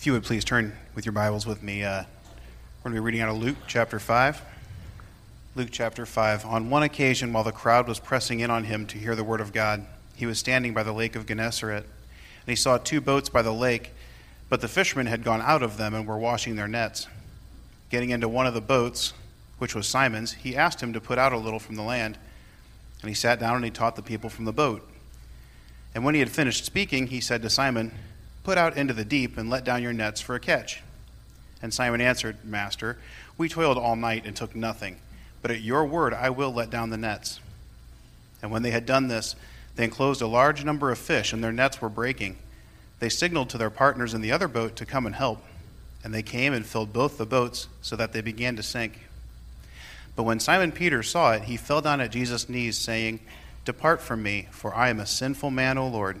If you would please turn with your Bibles with me, uh, we're going to be reading out of Luke chapter 5. Luke chapter 5. On one occasion, while the crowd was pressing in on him to hear the word of God, he was standing by the lake of Gennesaret, and he saw two boats by the lake, but the fishermen had gone out of them and were washing their nets. Getting into one of the boats, which was Simon's, he asked him to put out a little from the land, and he sat down and he taught the people from the boat. And when he had finished speaking, he said to Simon, Put out into the deep and let down your nets for a catch. And Simon answered, Master, we toiled all night and took nothing, but at your word I will let down the nets. And when they had done this, they enclosed a large number of fish, and their nets were breaking. They signaled to their partners in the other boat to come and help, and they came and filled both the boats so that they began to sink. But when Simon Peter saw it, he fell down at Jesus' knees, saying, Depart from me, for I am a sinful man, O Lord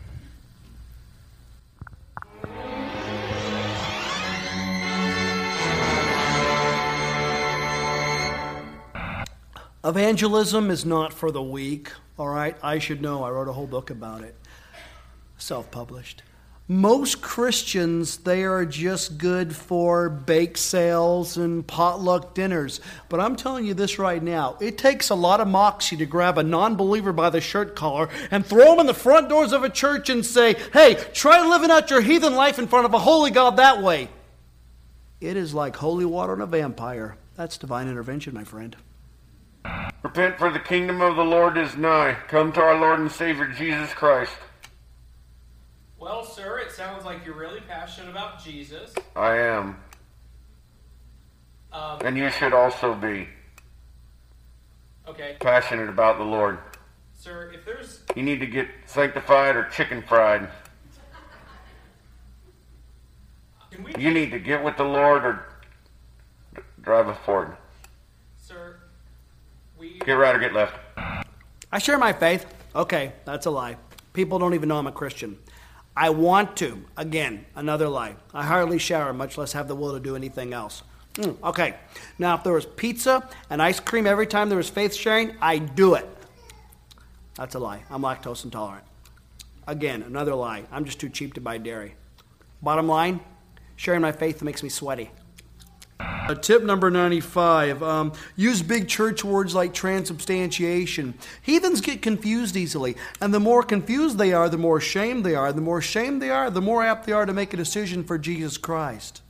Evangelism is not for the weak, all right? I should know. I wrote a whole book about it, self published. Most Christians, they are just good for bake sales and potluck dinners. But I'm telling you this right now it takes a lot of moxie to grab a non believer by the shirt collar and throw him in the front doors of a church and say, hey, try living out your heathen life in front of a holy God that way. It is like holy water on a vampire. That's divine intervention, my friend. Repent, for the kingdom of the Lord is nigh. Come to our Lord and Savior Jesus Christ. Well, sir, it sounds like you're really passionate about Jesus. I am. Um, And you should also be okay, passionate about the Lord. sir, if there's You need to get sanctified or chicken fried. can we You need to get with the Lord or drive a Ford. Get right or get left. I share my faith. Okay, that's a lie. People don't even know I'm a Christian. I want to. Again, another lie. I hardly shower, much less have the will to do anything else. Mm, okay, now if there was pizza and ice cream every time there was faith sharing, I'd do it. That's a lie. I'm lactose intolerant. Again, another lie. I'm just too cheap to buy dairy. Bottom line, sharing my faith makes me sweaty. Uh, tip number 95 um, use big church words like transubstantiation. Heathens get confused easily, and the more confused they are, the more ashamed they are. The more ashamed they are, the more apt they are to make a decision for Jesus Christ.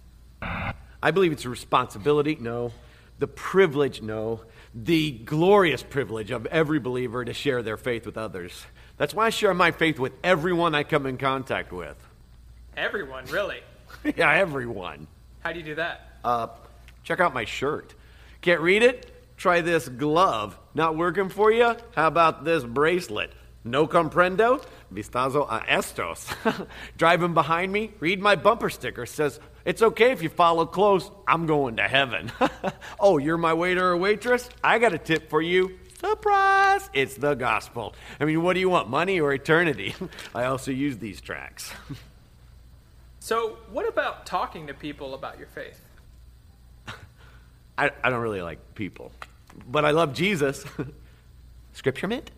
I believe it's a responsibility, no. The privilege, no. The glorious privilege of every believer to share their faith with others. That's why I share my faith with everyone I come in contact with. everyone really. yeah, everyone. How do you do that? Uh, check out my shirt. Can't read it? Try this glove. Not working for you? How about this bracelet? No comprendo? Vistazo a estos. Driving behind me? Read my bumper sticker. Says, it's okay if you follow close. I'm going to heaven. oh, you're my waiter or waitress? I got a tip for you. Surprise! It's the gospel. I mean, what do you want, money or eternity? I also use these tracts. So, what about talking to people about your faith? I, I don't really like people, but I love Jesus. Scripture mint?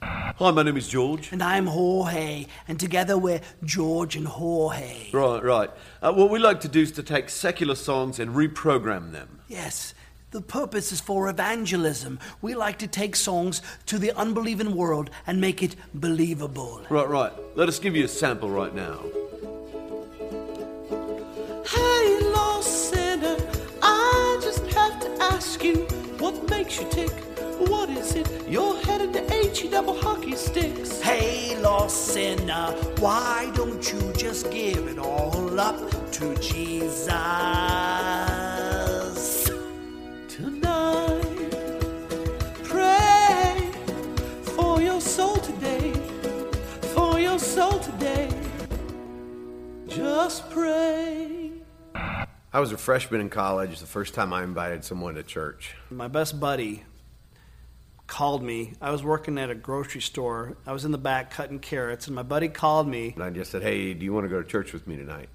Hi, my name is George. And I'm Jorge, and together we're George and Jorge. Right, right. Uh, what we like to do is to take secular songs and reprogram them. Yes, the purpose is for evangelism. We like to take songs to the unbelieving world and make it believable. Right, right. Let us give you a sample right now. Makes you tick? What is it? You're headed to H double hockey sticks. Hey, lost sinner, why don't you just give it all up to Jesus? Tonight, pray for your soul today, for your soul today. Just pray. I was a freshman in college the first time I invited someone to church. My best buddy called me. I was working at a grocery store. I was in the back cutting carrots, and my buddy called me. And I just said, hey, do you want to go to church with me tonight?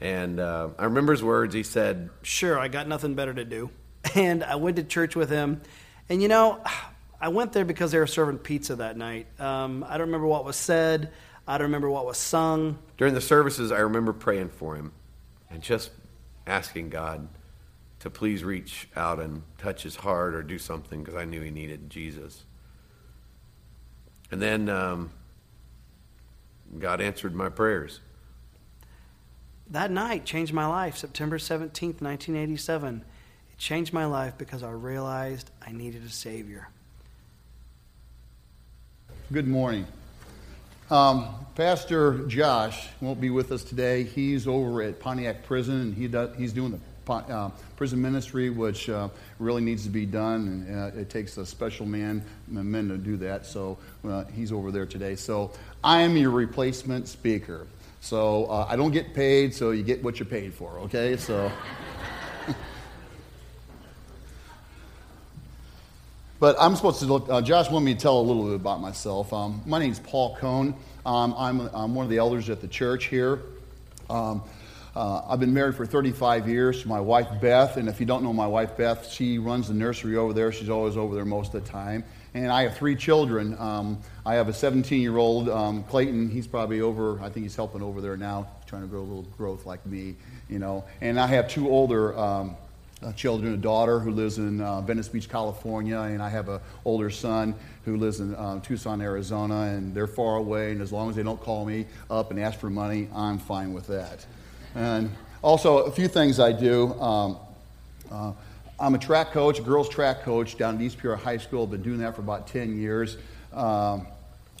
And uh, I remember his words. He said, Sure, I got nothing better to do. And I went to church with him. And you know, I went there because they were serving pizza that night. Um, I don't remember what was said, I don't remember what was sung. during the services, I remember praying for him and just asking God to please reach out and touch his heart or do something because I knew he needed Jesus. And then um, God answered my prayers. That night changed my life, September 17th, 1987. It changed my life because I realized I needed a Savior. Good morning. Um, Pastor Josh won't be with us today. He's over at Pontiac Prison, and he does, he's doing the uh, prison ministry, which uh, really needs to be done. And uh, it takes a special man, men to do that. So uh, he's over there today. So I am your replacement speaker. So uh, I don't get paid, so you get what you're paid for. Okay, so. But I'm supposed to uh, Josh wanted me to tell a little bit about myself. Um, my name is Paul Cohn. Um, I'm, I'm one of the elders at the church here. Um, uh, I've been married for 35 years to my wife Beth, and if you don't know my wife Beth, she runs the nursery over there. She's always over there most of the time. And I have three children. Um, I have a 17 year old, um, Clayton. He's probably over, I think he's helping over there now, trying to grow a little growth like me, you know. And I have two older um, children, a daughter who lives in uh, Venice Beach, California, and I have an older son who lives in uh, Tucson, Arizona, and they're far away. And as long as they don't call me up and ask for money, I'm fine with that. And also, a few things I do. Um, uh, I'm a track coach, a girls' track coach down at East Peoria High School. I've been doing that for about 10 years. Um,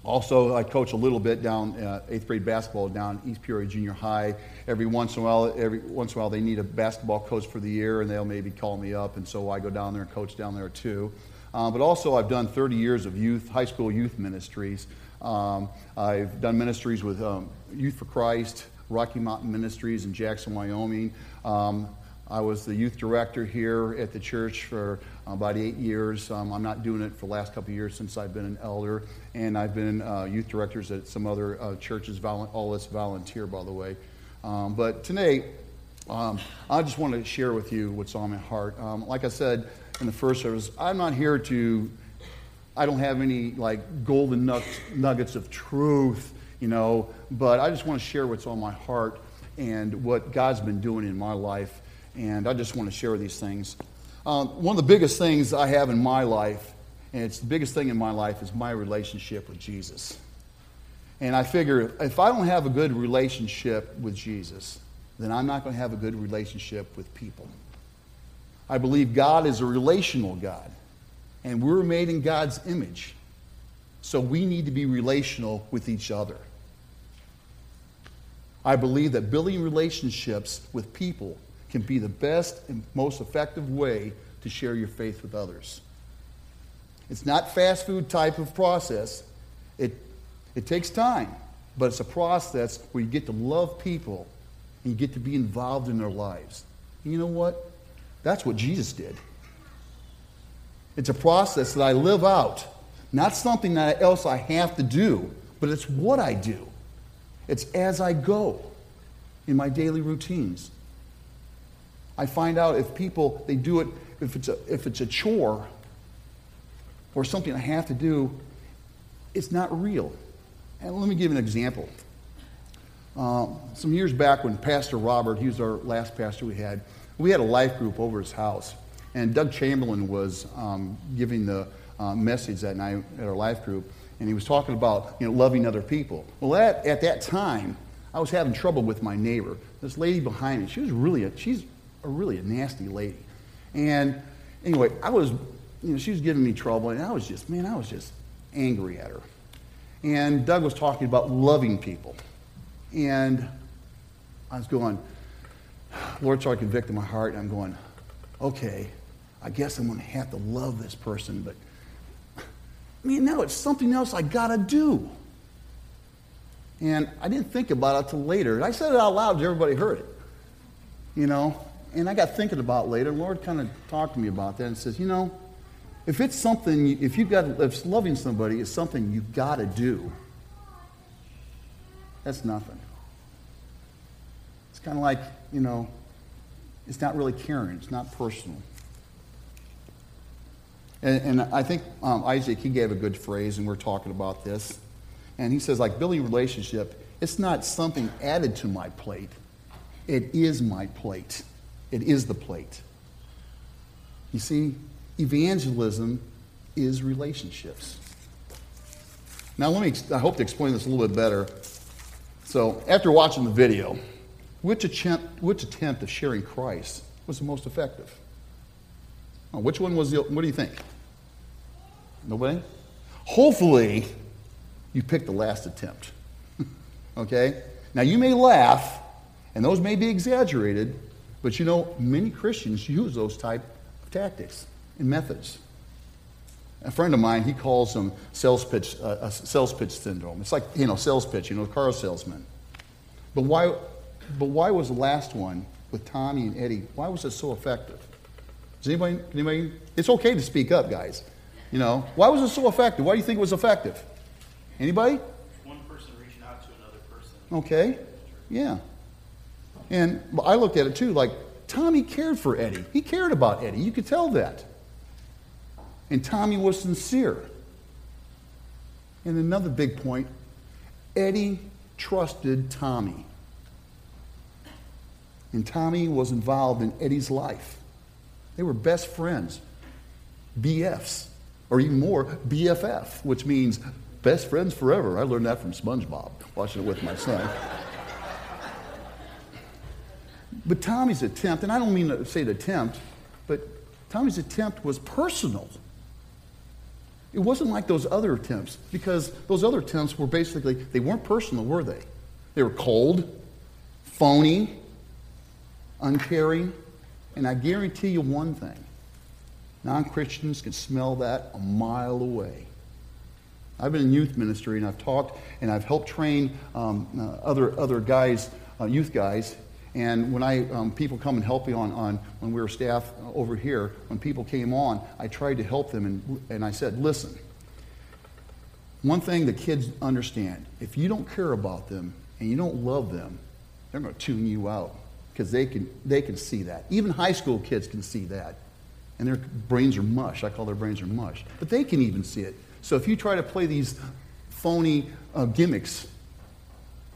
also, I coach a little bit down uh, eighth grade basketball down East Peoria Junior High. Every once in a while, every once in a while, they need a basketball coach for the year, and they'll maybe call me up, and so I go down there and coach down there too. Uh, but also, I've done 30 years of youth, high school youth ministries. Um, I've done ministries with um, Youth for Christ, Rocky Mountain Ministries in Jackson, Wyoming. Um, I was the youth director here at the church for about eight years. Um, I'm not doing it for the last couple of years since I've been an elder, and I've been uh, youth directors at some other uh, churches. All this volunteer, by the way. Um, but today, um, I just want to share with you what's on my heart. Um, like I said in the first service, I'm not here to. I don't have any like golden nug- nuggets of truth, you know, but I just want to share what's on my heart and what God's been doing in my life and I just want to share these things. Um, one of the biggest things I have in my life, and it's the biggest thing in my life, is my relationship with Jesus. And I figure if I don't have a good relationship with Jesus, then I'm not going to have a good relationship with people. I believe God is a relational God, and we're made in God's image. So we need to be relational with each other. I believe that building relationships with people can be the best and most effective way to share your faith with others. It's not fast food type of process. It, it takes time, but it's a process where you get to love people and you get to be involved in their lives. And you know what? That's what Jesus did. It's a process that I live out, not something that else I have to do, but it's what I do. It's as I go in my daily routines. I find out if people they do it if it's a if it's a chore or something I have to do, it's not real. And let me give an example. Um, some years back, when Pastor Robert, he was our last pastor we had, we had a life group over his house, and Doug Chamberlain was um, giving the uh, message that night at our life group, and he was talking about you know loving other people. Well, at, at that time, I was having trouble with my neighbor. This lady behind me, she was really a, she's a really a nasty lady. And anyway, I was, you know, she was giving me trouble, and I was just, man, I was just angry at her. And Doug was talking about loving people. And I was going, Lord started convicting my heart, and I'm going, okay, I guess I'm going to have to love this person, but I mean, now it's something else I got to do. And I didn't think about it until later. And I said it out loud, everybody heard it. You know, and I got thinking about later. Lord kind of talked to me about that and says, you know, If it's something, if you've got, if loving somebody is something you've got to do, that's nothing. It's kind of like, you know, it's not really caring, it's not personal. And, and I think um, Isaac, he gave a good phrase, and we're talking about this. And he says, like, building relationship, it's not something added to my plate. It is my plate. It is the plate. You see, evangelism is relationships. Now, let me, I hope to explain this a little bit better. So, after watching the video, which attempt, which attempt of sharing Christ was the most effective? Which one was the, what do you think? Nobody? Hopefully, you picked the last attempt. okay? Now, you may laugh, and those may be exaggerated, but you know, many Christians use those type of tactics and methods. A friend of mine, he calls them sales pitch, uh, uh, sales pitch syndrome. It's like, you know, sales pitch, you know, car salesman. But why, but why was the last one with Tommy and Eddie, why was it so effective? Does anybody, anybody, it's okay to speak up, guys. You know, why was it so effective? Why do you think it was effective? Anybody? One person reaching out to another person. Okay, yeah. And I looked at it too, like Tommy cared for Eddie. He cared about Eddie. You could tell that. And Tommy was sincere. And another big point Eddie trusted Tommy. And Tommy was involved in Eddie's life. They were best friends, BFs, or even more, BFF, which means best friends forever. I learned that from SpongeBob, watching it with my son. but Tommy's attempt, and I don't mean to say the attempt, but Tommy's attempt was personal. It wasn't like those other attempts, because those other attempts were basically, they weren't personal, were they? They were cold, phony, uncaring, and I guarantee you one thing non Christians can smell that a mile away. I've been in youth ministry and I've talked and I've helped train um, uh, other, other guys, uh, youth guys. And when I, um, people come and help me on, on, when we were staff over here, when people came on, I tried to help them and, and I said, listen, one thing the kids understand if you don't care about them and you don't love them, they're going to tune you out because they can, they can see that. Even high school kids can see that. And their brains are mush. I call their brains are mush. But they can even see it. So if you try to play these phony uh, gimmicks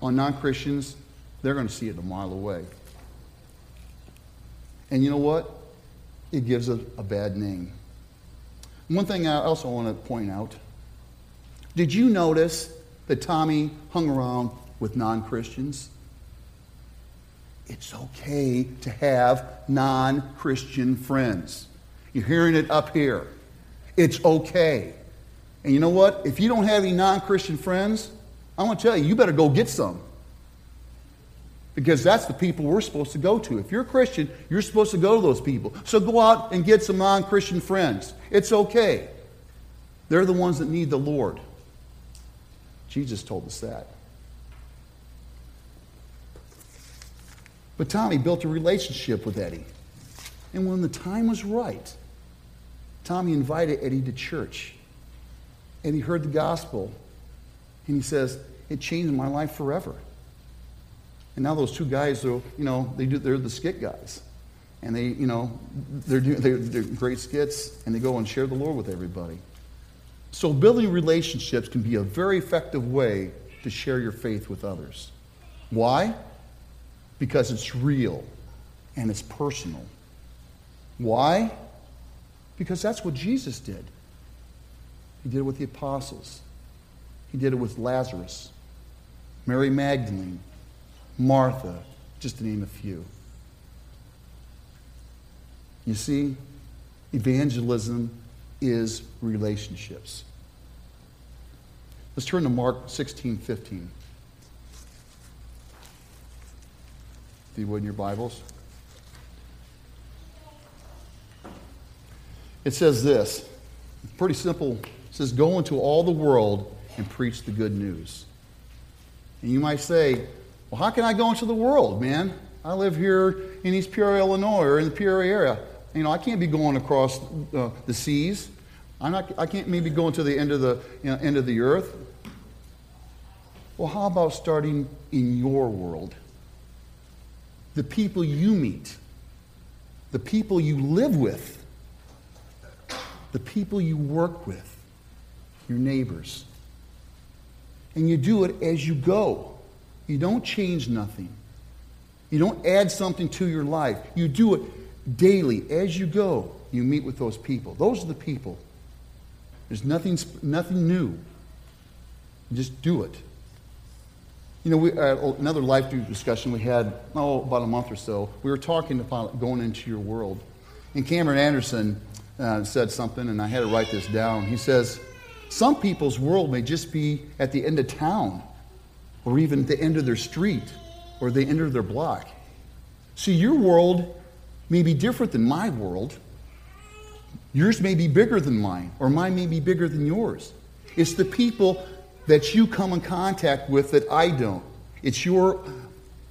on non Christians, they're going to see it a mile away. And you know what? It gives a, a bad name. One thing I also want to point out did you notice that Tommy hung around with non Christians? It's okay to have non Christian friends. You're hearing it up here. It's okay. And you know what? If you don't have any non Christian friends, I'm going to tell you, you better go get some. Because that's the people we're supposed to go to. If you're a Christian, you're supposed to go to those people. So go out and get some non Christian friends. It's okay. They're the ones that need the Lord. Jesus told us that. But Tommy built a relationship with Eddie. And when the time was right, Tommy invited Eddie to church. And he heard the gospel. And he says, It changed my life forever. And now those two guys are, you know, they do, they're the skit guys. And they, you know, they're, they're, they're great skits, and they go and share the Lord with everybody. So building relationships can be a very effective way to share your faith with others. Why? Because it's real and it's personal. Why? Because that's what Jesus did. He did it with the apostles. He did it with Lazarus, Mary Magdalene, Martha, just to name a few. You see, evangelism is relationships. Let's turn to Mark 16 15. If you would in your Bibles. It says this pretty simple. It says, Go into all the world and preach the good news. And you might say, Well, how can I go into the world, man? I live here in East Peoria, Illinois, or in the Peoria area. You know, I can't be going across uh, the seas. I'm not, I can't maybe go into the end of the, you know, end of the earth. Well, how about starting in your world? The people you meet, the people you live with, the people you work with, your neighbors. And you do it as you go. You don't change nothing. You don't add something to your life. You do it daily as you go. You meet with those people. Those are the people. There's nothing, nothing new. Just do it. You know, we, uh, another life group discussion we had, oh, about a month or so, we were talking about going into your world. And Cameron Anderson uh, said something, and I had to write this down. He says, Some people's world may just be at the end of town, or even the end of their street, or the end of their block. See, your world may be different than my world. Yours may be bigger than mine, or mine may be bigger than yours. It's the people that you come in contact with that I don't. It's your,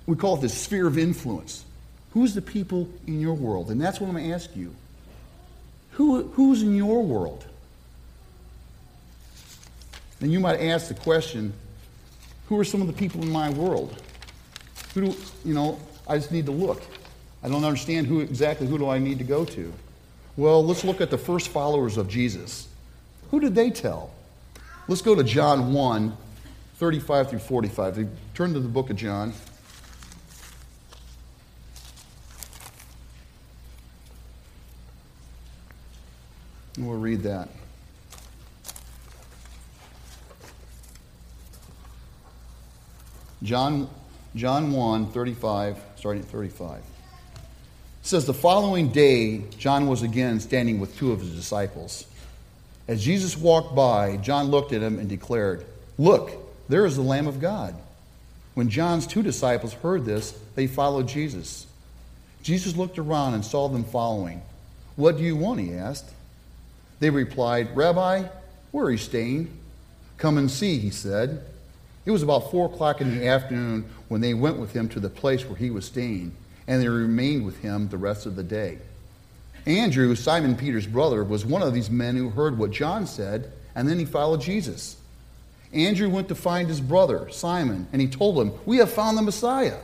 we call it the sphere of influence. Who's the people in your world? And that's what I'm going to ask you. Who, who's in your world? And you might ask the question who are some of the people in my world? Who do, you know, I just need to look. I don't understand who exactly who do I need to go to. Well, let's look at the first followers of Jesus. Who did they tell? Let's go to John 1, 35 through 45. Turn to the book of John. And we'll read that. John, John 1, 35, starting at 35. It says, The following day, John was again standing with two of his disciples. As Jesus walked by, John looked at him and declared, Look, there is the Lamb of God. When John's two disciples heard this, they followed Jesus. Jesus looked around and saw them following. What do you want? he asked. They replied, Rabbi, where are you staying? Come and see, he said. It was about four o'clock in the afternoon when they went with him to the place where he was staying, and they remained with him the rest of the day. Andrew, Simon Peter's brother, was one of these men who heard what John said, and then he followed Jesus. Andrew went to find his brother, Simon, and he told him, We have found the Messiah.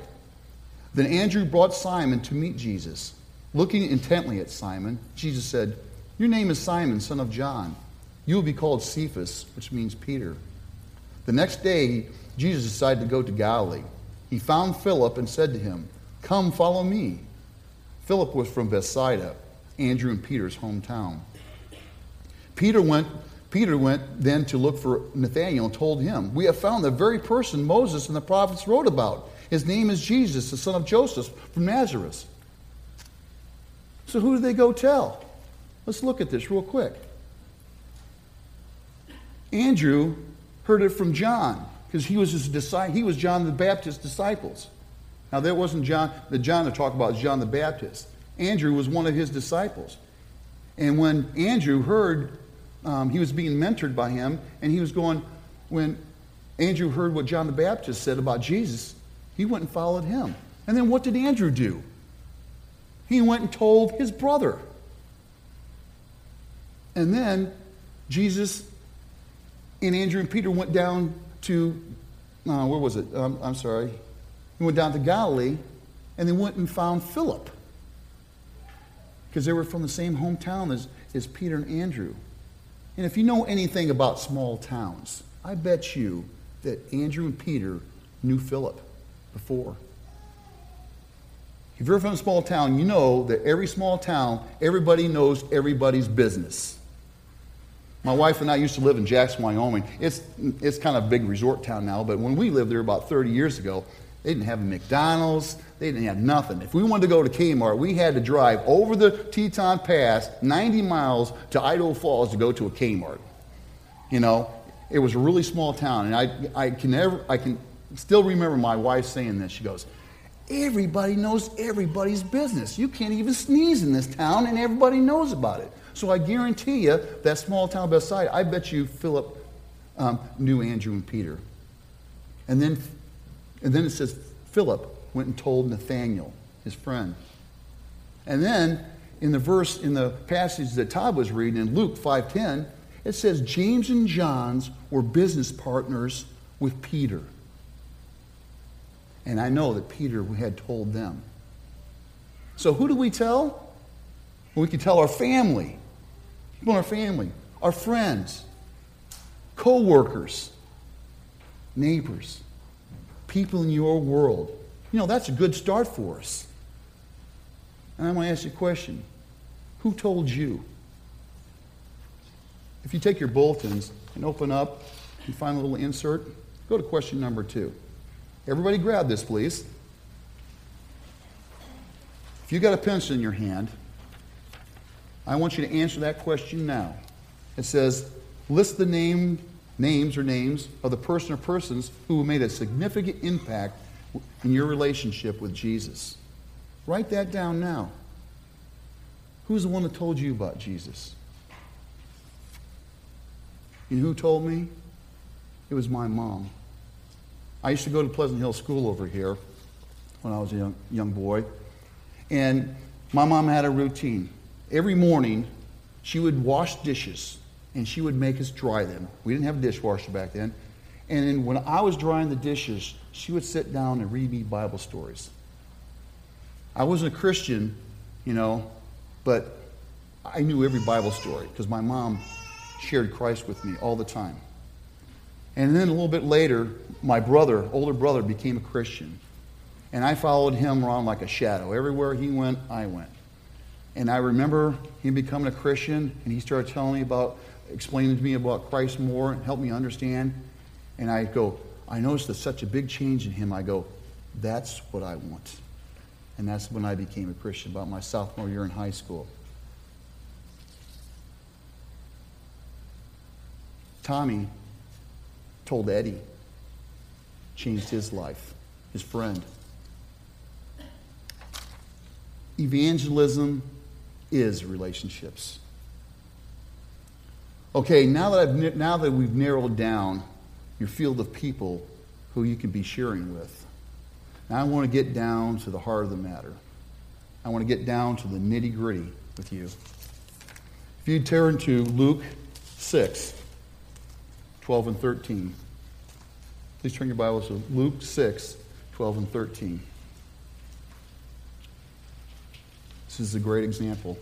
Then Andrew brought Simon to meet Jesus. Looking intently at Simon, Jesus said, Your name is Simon, son of John. You will be called Cephas, which means Peter. The next day, Jesus decided to go to Galilee. He found Philip and said to him, Come, follow me. Philip was from Bethsaida, Andrew and Peter's hometown. Peter went, Peter went then to look for Nathanael and told him, We have found the very person Moses and the prophets wrote about. His name is Jesus, the son of Joseph from Nazareth. So who did they go tell? Let's look at this real quick. Andrew heard it from John because he was his disciple. He was John the Baptist's disciples. Now there wasn't John the John to talk about is John the Baptist. Andrew was one of his disciples, and when Andrew heard um, he was being mentored by him, and he was going when Andrew heard what John the Baptist said about Jesus, he went and followed him. And then what did Andrew do? He went and told his brother. And then Jesus and Andrew and Peter went down to, uh, where was it? Um, I'm sorry. He went down to Galilee and they went and found Philip because they were from the same hometown as, as Peter and Andrew. And if you know anything about small towns, I bet you that Andrew and Peter knew Philip before. If you're from a small town, you know that every small town, everybody knows everybody's business. My wife and I used to live in Jackson, Wyoming. It's, it's kind of a big resort town now, but when we lived there about 30 years ago, they didn't have a McDonald's. They didn't have nothing. If we wanted to go to Kmart, we had to drive over the Teton Pass 90 miles to Idaho Falls to go to a Kmart. You know, it was a really small town, and I, I can never, I can still remember my wife saying this. She goes, "Everybody knows everybody's business. You can't even sneeze in this town, and everybody knows about it." So I guarantee you, that small town Bethsaida, I bet you Philip um, knew Andrew and Peter. And then, and then it says Philip went and told Nathanael, his friend. And then in the verse, in the passage that Todd was reading in Luke 5.10, it says James and John's were business partners with Peter. And I know that Peter had told them. So who do we tell? We can tell our family, people in our family, our friends, co-workers, neighbors, people in your world. You know, that's a good start for us. And I want to ask you a question. Who told you? If you take your bulletins and open up and find a little insert, go to question number two. Everybody grab this, please. If you got a pencil in your hand, I want you to answer that question now. It says, list the name, names or names of the person or persons who made a significant impact in your relationship with Jesus. Write that down now. Who's the one that told you about Jesus? Know who told me? It was my mom. I used to go to Pleasant Hill School over here when I was a young, young boy. And my mom had a routine. Every morning, she would wash dishes and she would make us dry them. We didn't have a dishwasher back then. And then when I was drying the dishes, she would sit down and read me Bible stories. I wasn't a Christian, you know, but I knew every Bible story because my mom shared Christ with me all the time. And then a little bit later, my brother, older brother, became a Christian. And I followed him around like a shadow. Everywhere he went, I went. And I remember him becoming a Christian, and he started telling me about, explaining to me about Christ more, and helped me understand. And I go, I noticed there's such a big change in him. I go, that's what I want. And that's when I became a Christian, about my sophomore year in high school. Tommy told Eddie, changed his life, his friend. Evangelism is relationships. Okay, now that, I've, now that we've narrowed down your field of people who you can be sharing with, now I want to get down to the heart of the matter. I want to get down to the nitty gritty with you. If you turn to Luke 6, 12 and 13. Please turn your Bibles to Luke 6, 12 and 13. This is a great example.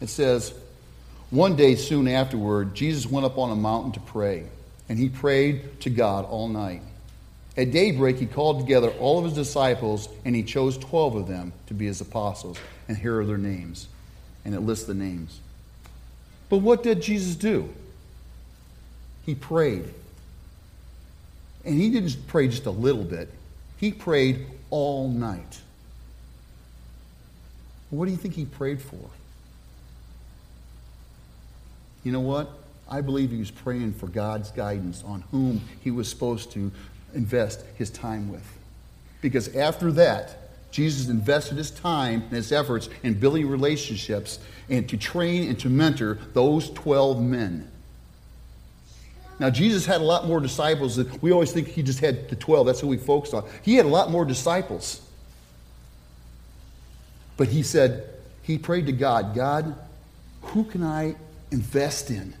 It says, One day soon afterward, Jesus went up on a mountain to pray, and he prayed to God all night. At daybreak, he called together all of his disciples, and he chose 12 of them to be his apostles. And here are their names. And it lists the names. But what did Jesus do? He prayed. And he didn't pray just a little bit, he prayed all night. What do you think he prayed for? You know what? I believe he was praying for God's guidance on whom he was supposed to invest his time with. Because after that, Jesus invested his time and his efforts in building relationships and to train and to mentor those 12 men. Now, Jesus had a lot more disciples than we always think he just had the 12. That's who we focused on. He had a lot more disciples. But he said, he prayed to God, God, who can I invest in?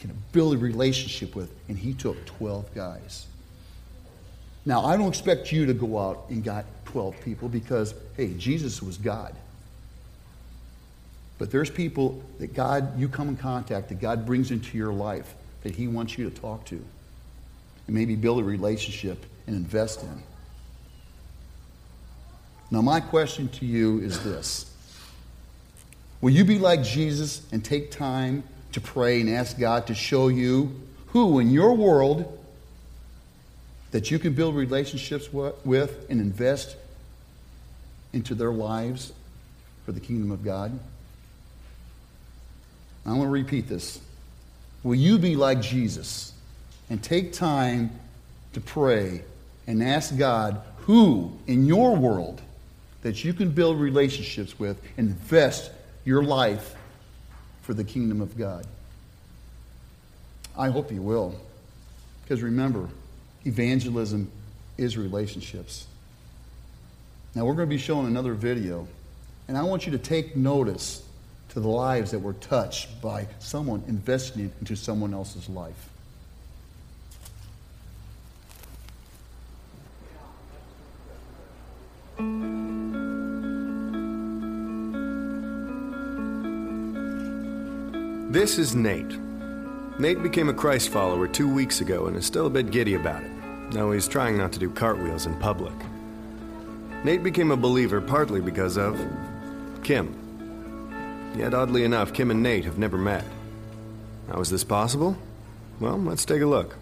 Can I build a relationship with? And he took 12 guys. Now, I don't expect you to go out and got 12 people because, hey, Jesus was God. But there's people that God, you come in contact, that God brings into your life that He wants you to talk to. And maybe build a relationship and invest in. Now, my question to you is this Will you be like Jesus and take time to pray and ask God to show you who in your world that you can build relationships with and invest into their lives for the kingdom of God? I want to repeat this. Will you be like Jesus and take time to pray and ask God who in your world that you can build relationships with and invest your life for the kingdom of God? I hope you will. Because remember, evangelism is relationships. Now, we're going to be showing another video, and I want you to take notice to the lives that were touched by someone investing into someone else's life. This is Nate. Nate became a Christ follower two weeks ago and is still a bit giddy about it, though he's trying not to do cartwheels in public. Nate became a believer partly because of Kim. Yet, oddly enough, Kim and Nate have never met. How is this possible? Well, let's take a look.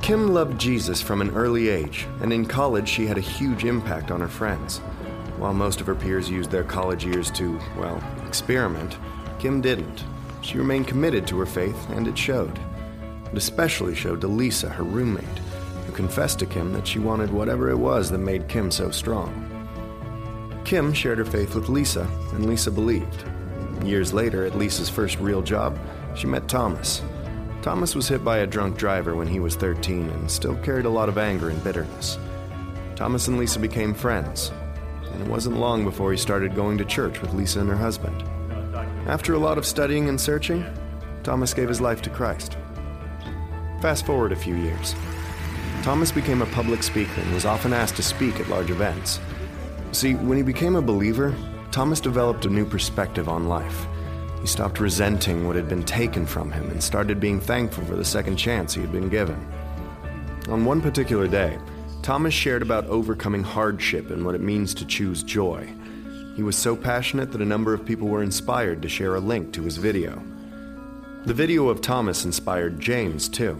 Kim loved Jesus from an early age, and in college she had a huge impact on her friends. While most of her peers used their college years to, well, experiment, Kim didn't. She remained committed to her faith, and it showed. It especially showed to Lisa, her roommate, who confessed to Kim that she wanted whatever it was that made Kim so strong. Kim shared her faith with Lisa, and Lisa believed. Years later, at Lisa's first real job, she met Thomas. Thomas was hit by a drunk driver when he was 13 and still carried a lot of anger and bitterness. Thomas and Lisa became friends, and it wasn't long before he started going to church with Lisa and her husband. After a lot of studying and searching, Thomas gave his life to Christ. Fast forward a few years. Thomas became a public speaker and was often asked to speak at large events. See, when he became a believer, Thomas developed a new perspective on life. He stopped resenting what had been taken from him and started being thankful for the second chance he had been given. On one particular day, Thomas shared about overcoming hardship and what it means to choose joy. He was so passionate that a number of people were inspired to share a link to his video. The video of Thomas inspired James, too.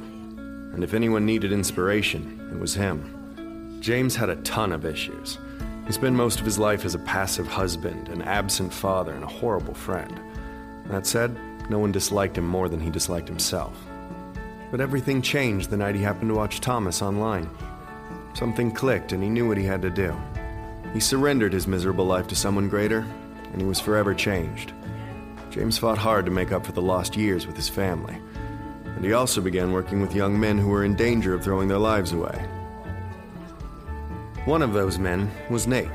And if anyone needed inspiration, it was him. James had a ton of issues. He spent most of his life as a passive husband, an absent father, and a horrible friend. That said, no one disliked him more than he disliked himself. But everything changed the night he happened to watch Thomas online. Something clicked, and he knew what he had to do. He surrendered his miserable life to someone greater, and he was forever changed. James fought hard to make up for the lost years with his family, and he also began working with young men who were in danger of throwing their lives away. One of those men was Nate.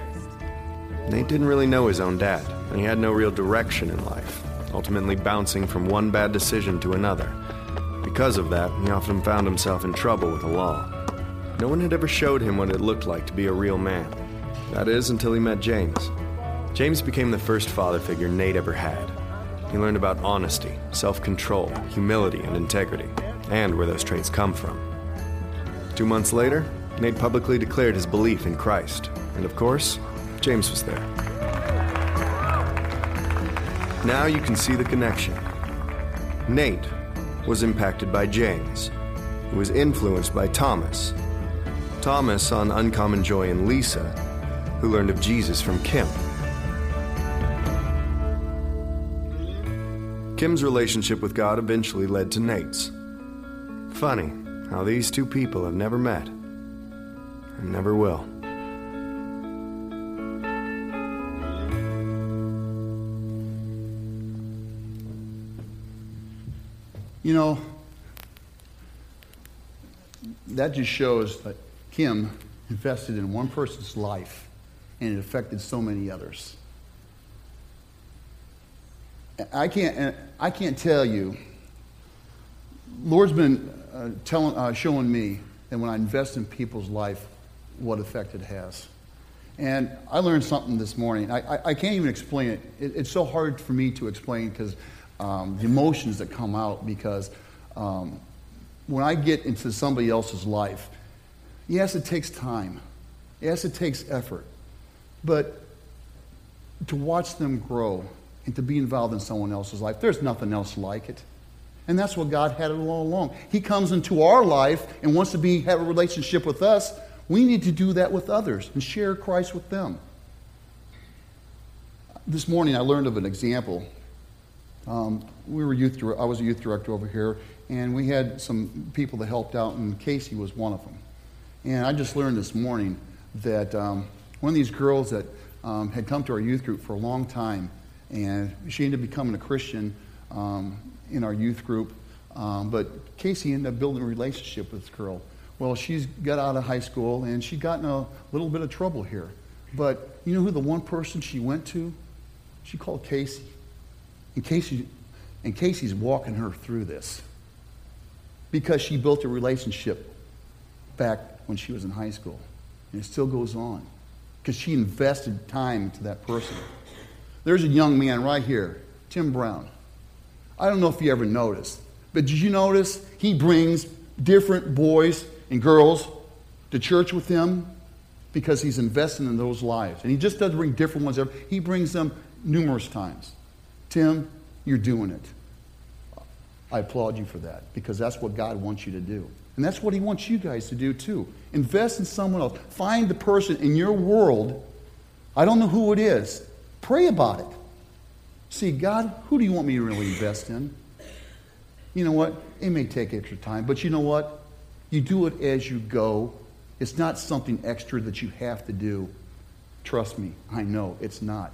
Nate didn't really know his own dad, and he had no real direction in life, ultimately bouncing from one bad decision to another. Because of that, he often found himself in trouble with the law. No one had ever showed him what it looked like to be a real man. That is, until he met James. James became the first father figure Nate ever had. He learned about honesty, self control, humility, and integrity, and where those traits come from. Two months later, Nate publicly declared his belief in Christ, and of course, James was there. Now you can see the connection. Nate was impacted by James, who was influenced by Thomas. Thomas an uncommon joy in Lisa, who learned of Jesus from Kim. Kim's relationship with God eventually led to Nate's. Funny how these two people have never met and never will. You know, that just shows that Kim invested in one person's life and it affected so many others. I can't, I can't tell you. Lord's been uh, telling, uh, showing me that when I invest in people's life, what effect it has. And I learned something this morning. I, I, I can't even explain it. it. It's so hard for me to explain because um, the emotions that come out. Because um, when I get into somebody else's life, yes, it takes time. Yes, it takes effort. But to watch them grow and to be involved in someone else's life, there's nothing else like it. And that's what God had it all along. He comes into our life and wants to be have a relationship with us. We need to do that with others and share Christ with them. This morning I learned of an example. Um, we were youth. I was a youth director over here, and we had some people that helped out, and Casey was one of them. And I just learned this morning that um, one of these girls that um, had come to our youth group for a long time, and she ended up becoming a Christian um, in our youth group. Um, but Casey ended up building a relationship with this girl. Well, she's got out of high school and she got in a little bit of trouble here. But you know who the one person she went to? She called Casey. And Casey and Casey's walking her through this. Because she built a relationship back when she was in high school. And it still goes on. Because she invested time into that person. There's a young man right here, Tim Brown. I don't know if you ever noticed, but did you notice he brings different boys and girls to church with him because he's investing in those lives. And he just doesn't bring different ones, he brings them numerous times. Tim, you're doing it. I applaud you for that because that's what God wants you to do. And that's what he wants you guys to do too. Invest in someone else. Find the person in your world. I don't know who it is. Pray about it. See, God, who do you want me to really invest in? You know what? It may take extra time, but you know what? You do it as you go. It's not something extra that you have to do. Trust me, I know it's not.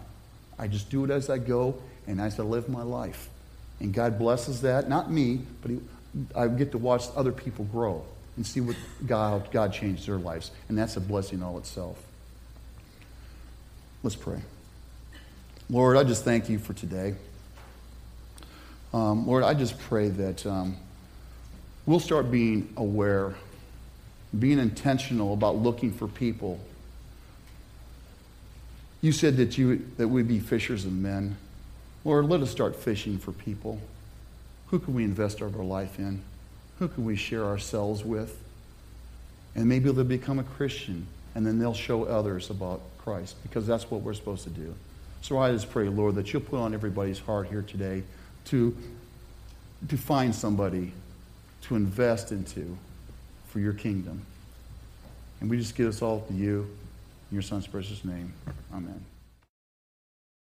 I just do it as I go and as I live my life. And God blesses that, not me, but he, I get to watch other people grow and see what God, God changed their lives. And that's a blessing all itself. Let's pray. Lord, I just thank you for today. Um, Lord, I just pray that um, we'll start being aware, being intentional about looking for people. You said that, you, that we'd be fishers of men. Lord, let us start fishing for people. Who can we invest our life in? Who can we share ourselves with? And maybe they'll become a Christian, and then they'll show others about Christ, because that's what we're supposed to do. So I just pray, Lord, that you'll put on everybody's heart here today to, to find somebody to invest into for your kingdom. And we just give us all to you in your son's precious name. Amen.